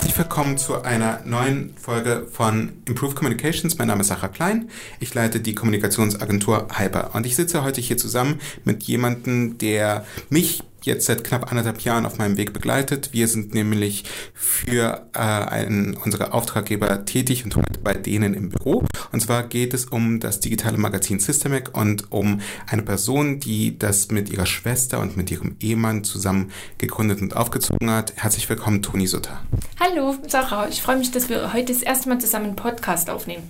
Herzlich willkommen zu einer neuen Folge von Improve Communications. Mein Name ist Sarah Klein. Ich leite die Kommunikationsagentur Hyper und ich sitze heute hier zusammen mit jemandem, der mich jetzt seit knapp anderthalb Jahren auf meinem Weg begleitet. Wir sind nämlich für äh, einen, unsere Auftraggeber tätig und heute bei denen im Büro. Und zwar geht es um das digitale Magazin Systemic und um eine Person, die das mit ihrer Schwester und mit ihrem Ehemann zusammen gegründet und aufgezogen hat. Herzlich willkommen, Toni Sutter. Hallo, Sarah. Ich freue mich, dass wir heute das erste Mal zusammen einen Podcast aufnehmen.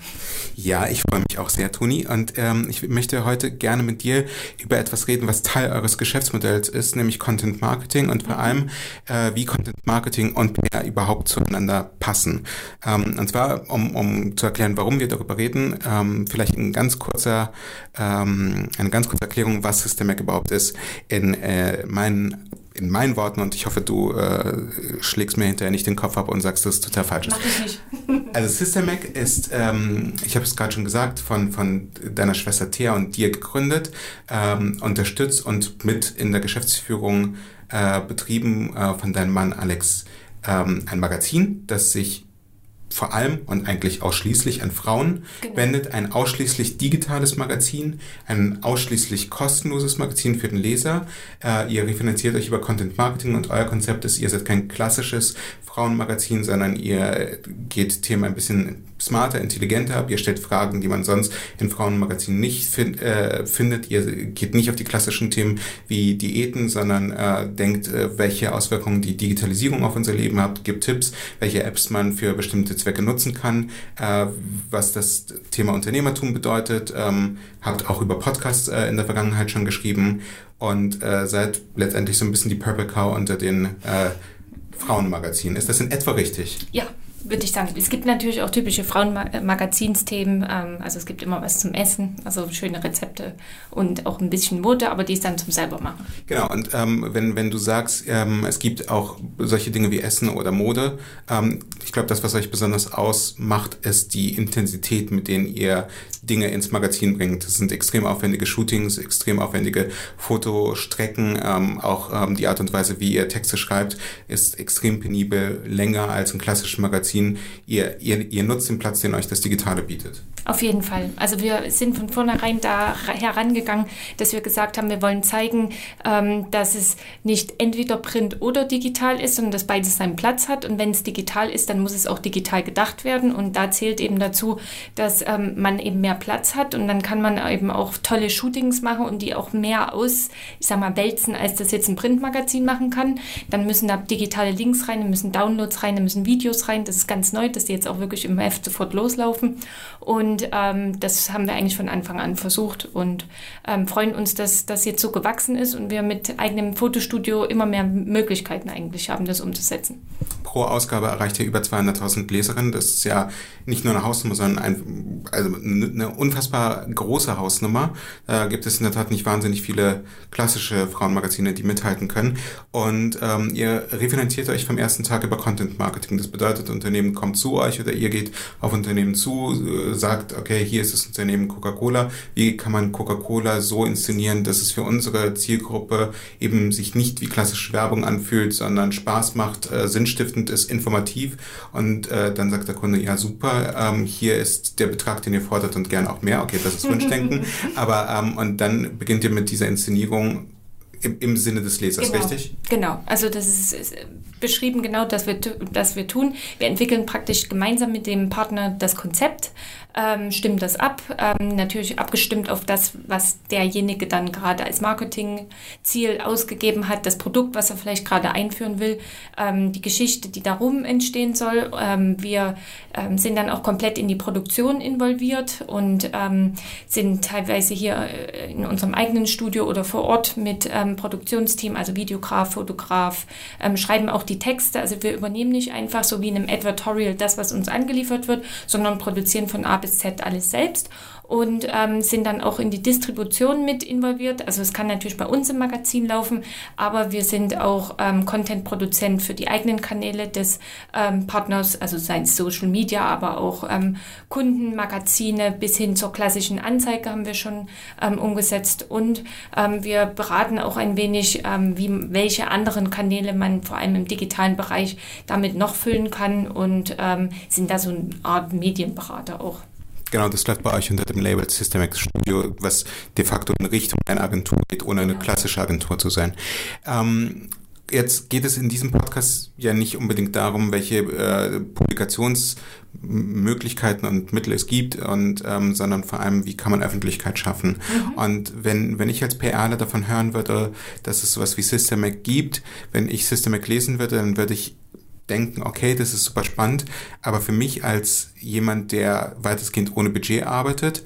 Ja, ich freue mich auch sehr, Toni. Und ähm, ich möchte heute gerne mit dir über etwas reden, was Teil eures Geschäftsmodells ist, nämlich Content Marketing und vor allem, äh, wie Content Marketing und PR überhaupt zueinander passen. Ähm, und zwar, um, um zu erklären, warum wir darüber reden, ähm, vielleicht ein ganz kurzer, ähm, eine ganz kurze Erklärung, was Systemic überhaupt ist. In äh, meinen in meinen Worten, und ich hoffe, du äh, schlägst mir hinterher nicht den Kopf ab und sagst, das ist total falsch. Mach ich nicht. also Systemac ist, ähm, ich habe es gerade schon gesagt, von, von deiner Schwester Thea und dir gegründet, ähm, unterstützt und mit in der Geschäftsführung äh, betrieben äh, von deinem Mann Alex. Ähm, ein Magazin, das sich vor allem und eigentlich ausschließlich an Frauen genau. wendet, ein ausschließlich digitales Magazin, ein ausschließlich kostenloses Magazin für den Leser. Äh, ihr refinanziert euch über Content Marketing und euer Konzept ist, ihr seid kein klassisches Frauenmagazin, sondern ihr geht Themen ein bisschen smarter, intelligenter ab. Ihr stellt Fragen, die man sonst in Frauenmagazinen nicht find, äh, findet. Ihr geht nicht auf die klassischen Themen wie Diäten, sondern äh, denkt, äh, welche Auswirkungen die Digitalisierung auf unser Leben hat, gibt Tipps, welche Apps man für bestimmte Zwecke nutzen kann, äh, was das Thema Unternehmertum bedeutet. Ähm, habt auch über Podcasts äh, in der Vergangenheit schon geschrieben und seid letztendlich so ein bisschen die Purple Cow unter den Frauenmagazinen. Ist das in etwa richtig? Ja, würde ich sagen. Es gibt natürlich auch typische Frauenmagazinsthemen. Ähm, also es gibt immer was zum Essen, also schöne Rezepte und auch ein bisschen Mode, aber die ist dann zum selber machen. Genau, und ähm, wenn, wenn du sagst, ähm, es gibt auch solche Dinge wie Essen oder Mode, ähm, ich glaube, das, was euch besonders ausmacht, ist die Intensität, mit denen ihr Dinge ins Magazin bringt. Das sind extrem aufwendige Shootings, extrem aufwendige Fotostrecken, ähm, auch ähm, die Art und Weise, wie ihr Texte schreibt, ist extrem penibel, länger als ein klassisches Magazin ziehen. Ihr, ihr, ihr nutzt den Platz, den euch das Digitale bietet. Auf jeden Fall. Also wir sind von vornherein da herangegangen, dass wir gesagt haben, wir wollen zeigen, ähm, dass es nicht entweder print oder digital ist, sondern dass beides seinen Platz hat. Und wenn es digital ist, dann muss es auch digital gedacht werden. Und da zählt eben dazu, dass ähm, man eben mehr Platz hat und dann kann man eben auch tolle Shootings machen und die auch mehr aus, ich sag mal, wälzen, als das jetzt ein Printmagazin machen kann. Dann müssen da digitale Links rein, dann müssen Downloads rein, dann müssen Videos rein. Das ist ganz neu, dass die jetzt auch wirklich im Heft sofort loslaufen. Und ähm, das haben wir eigentlich von Anfang an versucht und ähm, freuen uns, dass das jetzt so gewachsen ist und wir mit eigenem Fotostudio immer mehr Möglichkeiten eigentlich haben, das umzusetzen. Pro Ausgabe erreicht ihr über 200.000 Leserinnen. Das ist ja nicht nur eine Hausnummer, sondern ein, also eine unfassbar große Hausnummer. Da gibt es in der Tat nicht wahnsinnig viele klassische Frauenmagazine, die mithalten können. Und ähm, ihr refinanziert euch vom ersten Tag über Content Marketing. Das bedeutet, Unternehmen kommt zu euch oder ihr geht auf Unternehmen zu, äh, sagt, okay, hier ist das Unternehmen Coca-Cola. Wie kann man Coca-Cola so inszenieren, dass es für unsere Zielgruppe eben sich nicht wie klassische Werbung anfühlt, sondern Spaß macht, äh, sinnstiftend ist, informativ. Und äh, dann sagt der Kunde, ja super, ähm, hier ist der Betrag, den ihr fordert und gern auch mehr. Okay, das ist Wunschdenken. Aber ähm, und dann beginnt ihr mit dieser Inszenierung im, im Sinne des Lesers, genau. richtig? Genau, also das ist, ist beschrieben genau, dass wir, dass wir tun. Wir entwickeln praktisch gemeinsam mit dem Partner das Konzept, ähm, stimmen das ab, ähm, natürlich abgestimmt auf das, was derjenige dann gerade als Marketingziel ausgegeben hat, das Produkt, was er vielleicht gerade einführen will, ähm, die Geschichte, die darum entstehen soll. Ähm, wir ähm, sind dann auch komplett in die Produktion involviert und ähm, sind teilweise hier äh, in unserem eigenen Studio oder vor Ort mit Produktionsteam, also Videograf, Fotograf, schreiben auch die Texte. Also wir übernehmen nicht einfach so wie in einem Advertorial das, was uns angeliefert wird, sondern produzieren von A bis Z alles selbst und ähm, sind dann auch in die Distribution mit involviert. Also es kann natürlich bei uns im Magazin laufen, aber wir sind auch ähm, Content-Produzent für die eigenen Kanäle des ähm, Partners, also sei es Social Media, aber auch ähm, Kundenmagazine bis hin zur klassischen Anzeige haben wir schon ähm, umgesetzt und ähm, wir beraten auch ein wenig, ähm, wie, welche anderen Kanäle man vor allem im digitalen Bereich damit noch füllen kann und ähm, sind da so eine Art Medienberater auch. Genau, das läuft bei euch unter dem Label Systemex Studio, was de facto in Richtung einer Agentur geht, ohne eine klassische Agentur zu sein. Ähm, jetzt geht es in diesem Podcast ja nicht unbedingt darum, welche äh, Publikationsmöglichkeiten und Mittel es gibt, und, ähm, sondern vor allem, wie kann man Öffentlichkeit schaffen. Mhm. Und wenn, wenn ich als PRler davon hören würde, dass es sowas wie Systemac gibt, wenn ich Systemac lesen würde, dann würde ich denken, okay, das ist super spannend, aber für mich als jemand, der weitestgehend ohne Budget arbeitet,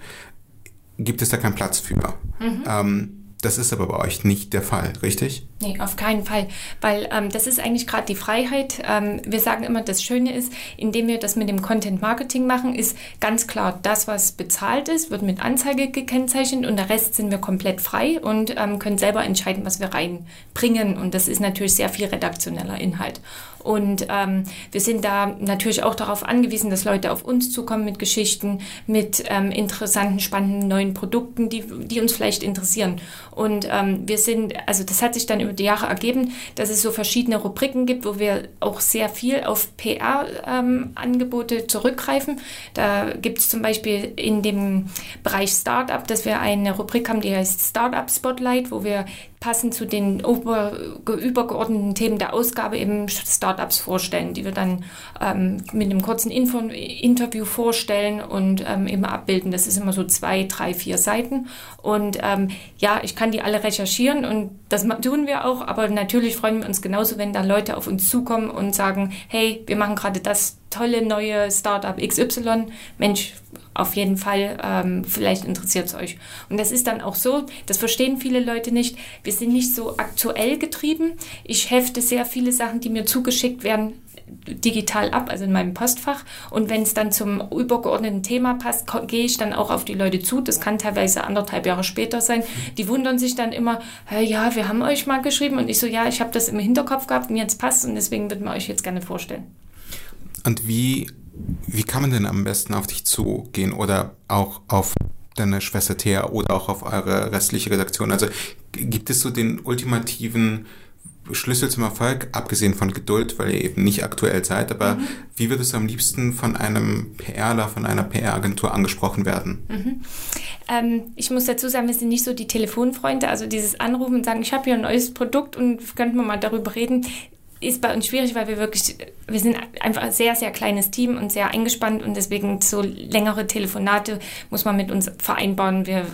gibt es da keinen Platz für. Mhm. Ähm, das ist aber bei euch nicht der Fall, richtig? Nee, auf keinen Fall, weil ähm, das ist eigentlich gerade die Freiheit. Ähm, wir sagen immer, das Schöne ist, indem wir das mit dem Content Marketing machen, ist ganz klar, das, was bezahlt ist, wird mit Anzeige gekennzeichnet und der Rest sind wir komplett frei und ähm, können selber entscheiden, was wir reinbringen. Und das ist natürlich sehr viel redaktioneller Inhalt. Und ähm, wir sind da natürlich auch darauf angewiesen, dass Leute auf uns zukommen mit Geschichten, mit ähm, interessanten, spannenden neuen Produkten, die, die uns vielleicht interessieren. Und ähm, wir sind, also das hat sich dann über die Jahre ergeben, dass es so verschiedene Rubriken gibt, wo wir auch sehr viel auf PR-Angebote ähm, zurückgreifen. Da gibt es zum Beispiel in dem Bereich Startup, dass wir eine Rubrik haben, die heißt Startup Spotlight, wo wir passend zu den über, übergeordneten Themen der Ausgabe eben Startups vorstellen, die wir dann ähm, mit einem kurzen Info Interview vorstellen und ähm, eben abbilden. Das ist immer so zwei, drei, vier Seiten. Und ähm, ja, ich kann die alle recherchieren und das tun wir auch, aber natürlich freuen wir uns genauso, wenn da Leute auf uns zukommen und sagen, hey, wir machen gerade das tolle neue Startup XY. Mensch, auf jeden Fall, ähm, vielleicht interessiert es euch. Und das ist dann auch so, das verstehen viele Leute nicht. Wir sind nicht so aktuell getrieben. Ich hefte sehr viele Sachen, die mir zugeschickt werden, digital ab, also in meinem Postfach. Und wenn es dann zum übergeordneten Thema passt, gehe ich dann auch auf die Leute zu. Das kann teilweise anderthalb Jahre später sein. Die wundern sich dann immer, ja, wir haben euch mal geschrieben. Und ich so, ja, ich habe das im Hinterkopf gehabt, mir jetzt passt und deswegen würden wir euch jetzt gerne vorstellen. Und wie wie kann man denn am besten auf dich zugehen oder auch auf deine Schwester Thea oder auch auf eure restliche Redaktion? Also gibt es so den ultimativen Schlüssel zum Erfolg, abgesehen von Geduld, weil ihr eben nicht aktuell seid, aber mhm. wie würdest du am liebsten von einem PRler, von einer PR-Agentur angesprochen werden? Mhm. Ähm, ich muss dazu sagen, wir sind nicht so die Telefonfreunde, also dieses Anrufen und sagen, ich habe hier ein neues Produkt und könnten wir mal darüber reden, ist bei uns schwierig, weil wir wirklich, wir sind einfach ein sehr, sehr kleines Team und sehr eingespannt und deswegen so längere Telefonate muss man mit uns vereinbaren. Wir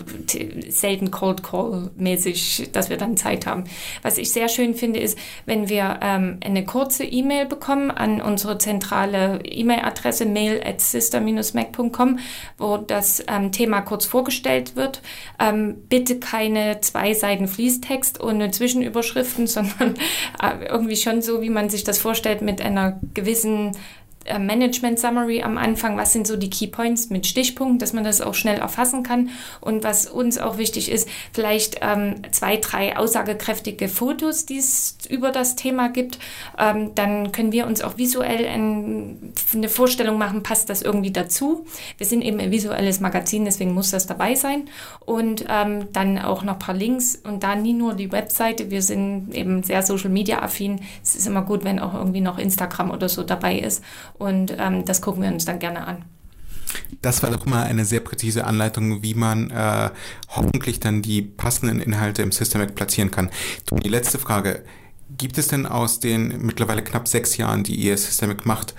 selten Cold Call mäßig, dass wir dann Zeit haben. Was ich sehr schön finde, ist, wenn wir ähm, eine kurze E-Mail bekommen an unsere zentrale E-Mail-Adresse mail at sister-mac.com, wo das ähm, Thema kurz vorgestellt wird. Ähm, bitte keine zwei Seiten Fließtext ohne Zwischenüberschriften, sondern äh, irgendwie schon so wie man sich das vorstellt, mit einer gewissen Management Summary am Anfang, was sind so die Key Points mit Stichpunkten, dass man das auch schnell erfassen kann. Und was uns auch wichtig ist, vielleicht ähm, zwei, drei aussagekräftige Fotos, die es über das Thema gibt. Ähm, dann können wir uns auch visuell ein, eine Vorstellung machen, passt das irgendwie dazu. Wir sind eben ein visuelles Magazin, deswegen muss das dabei sein. Und ähm, dann auch noch ein paar Links und da nie nur die Webseite. Wir sind eben sehr Social Media affin. Es ist immer gut, wenn auch irgendwie noch Instagram oder so dabei ist und ähm, das gucken wir uns dann gerne an. Das war doch mal eine sehr präzise Anleitung, wie man äh, hoffentlich dann die passenden Inhalte im Systemac platzieren kann. Die letzte Frage. Gibt es denn aus den mittlerweile knapp sechs Jahren, die ihr Systemac macht,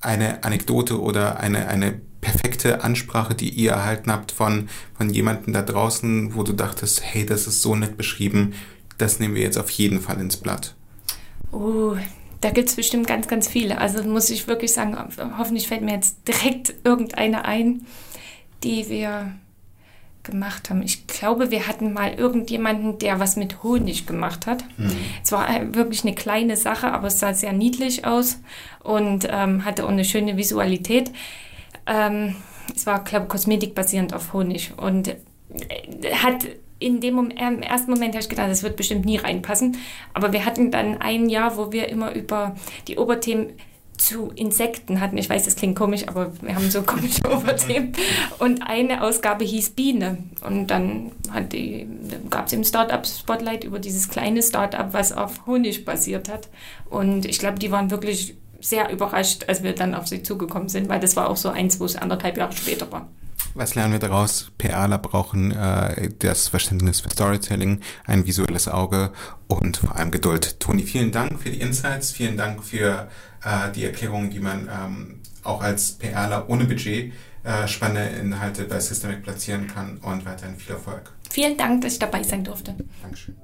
eine Anekdote oder eine, eine perfekte Ansprache, die ihr erhalten habt von, von jemandem da draußen, wo du dachtest, hey, das ist so nett beschrieben, das nehmen wir jetzt auf jeden Fall ins Blatt? Oh, da gibt es bestimmt ganz, ganz viele. Also muss ich wirklich sagen, hoffentlich fällt mir jetzt direkt irgendeine ein, die wir gemacht haben. Ich glaube, wir hatten mal irgendjemanden, der was mit Honig gemacht hat. Mhm. Es war wirklich eine kleine Sache, aber es sah sehr niedlich aus und ähm, hatte auch eine schöne Visualität. Ähm, es war, glaube ich, kosmetikbasierend auf Honig und äh, hat in dem Moment, im ersten Moment habe ich gedacht, das wird bestimmt nie reinpassen. Aber wir hatten dann ein Jahr, wo wir immer über die Oberthemen zu Insekten hatten. Ich weiß, das klingt komisch, aber wir haben so komische Oberthemen. Und eine Ausgabe hieß Biene. Und dann gab es im Startup Spotlight über dieses kleine Startup, was auf Honig basiert hat. Und ich glaube, die waren wirklich sehr überrascht, als wir dann auf sie zugekommen sind, weil das war auch so eins, wo es anderthalb Jahre später war. Was lernen wir daraus? PRler brauchen äh, das Verständnis für Storytelling, ein visuelles Auge und vor allem Geduld. Toni, vielen Dank für die Insights, vielen Dank für äh, die Erklärung, wie man ähm, auch als PRler ohne Budget äh, spannende Inhalte bei Systemic platzieren kann und weiterhin viel Erfolg. Vielen Dank, dass ich dabei sein durfte. Dankeschön.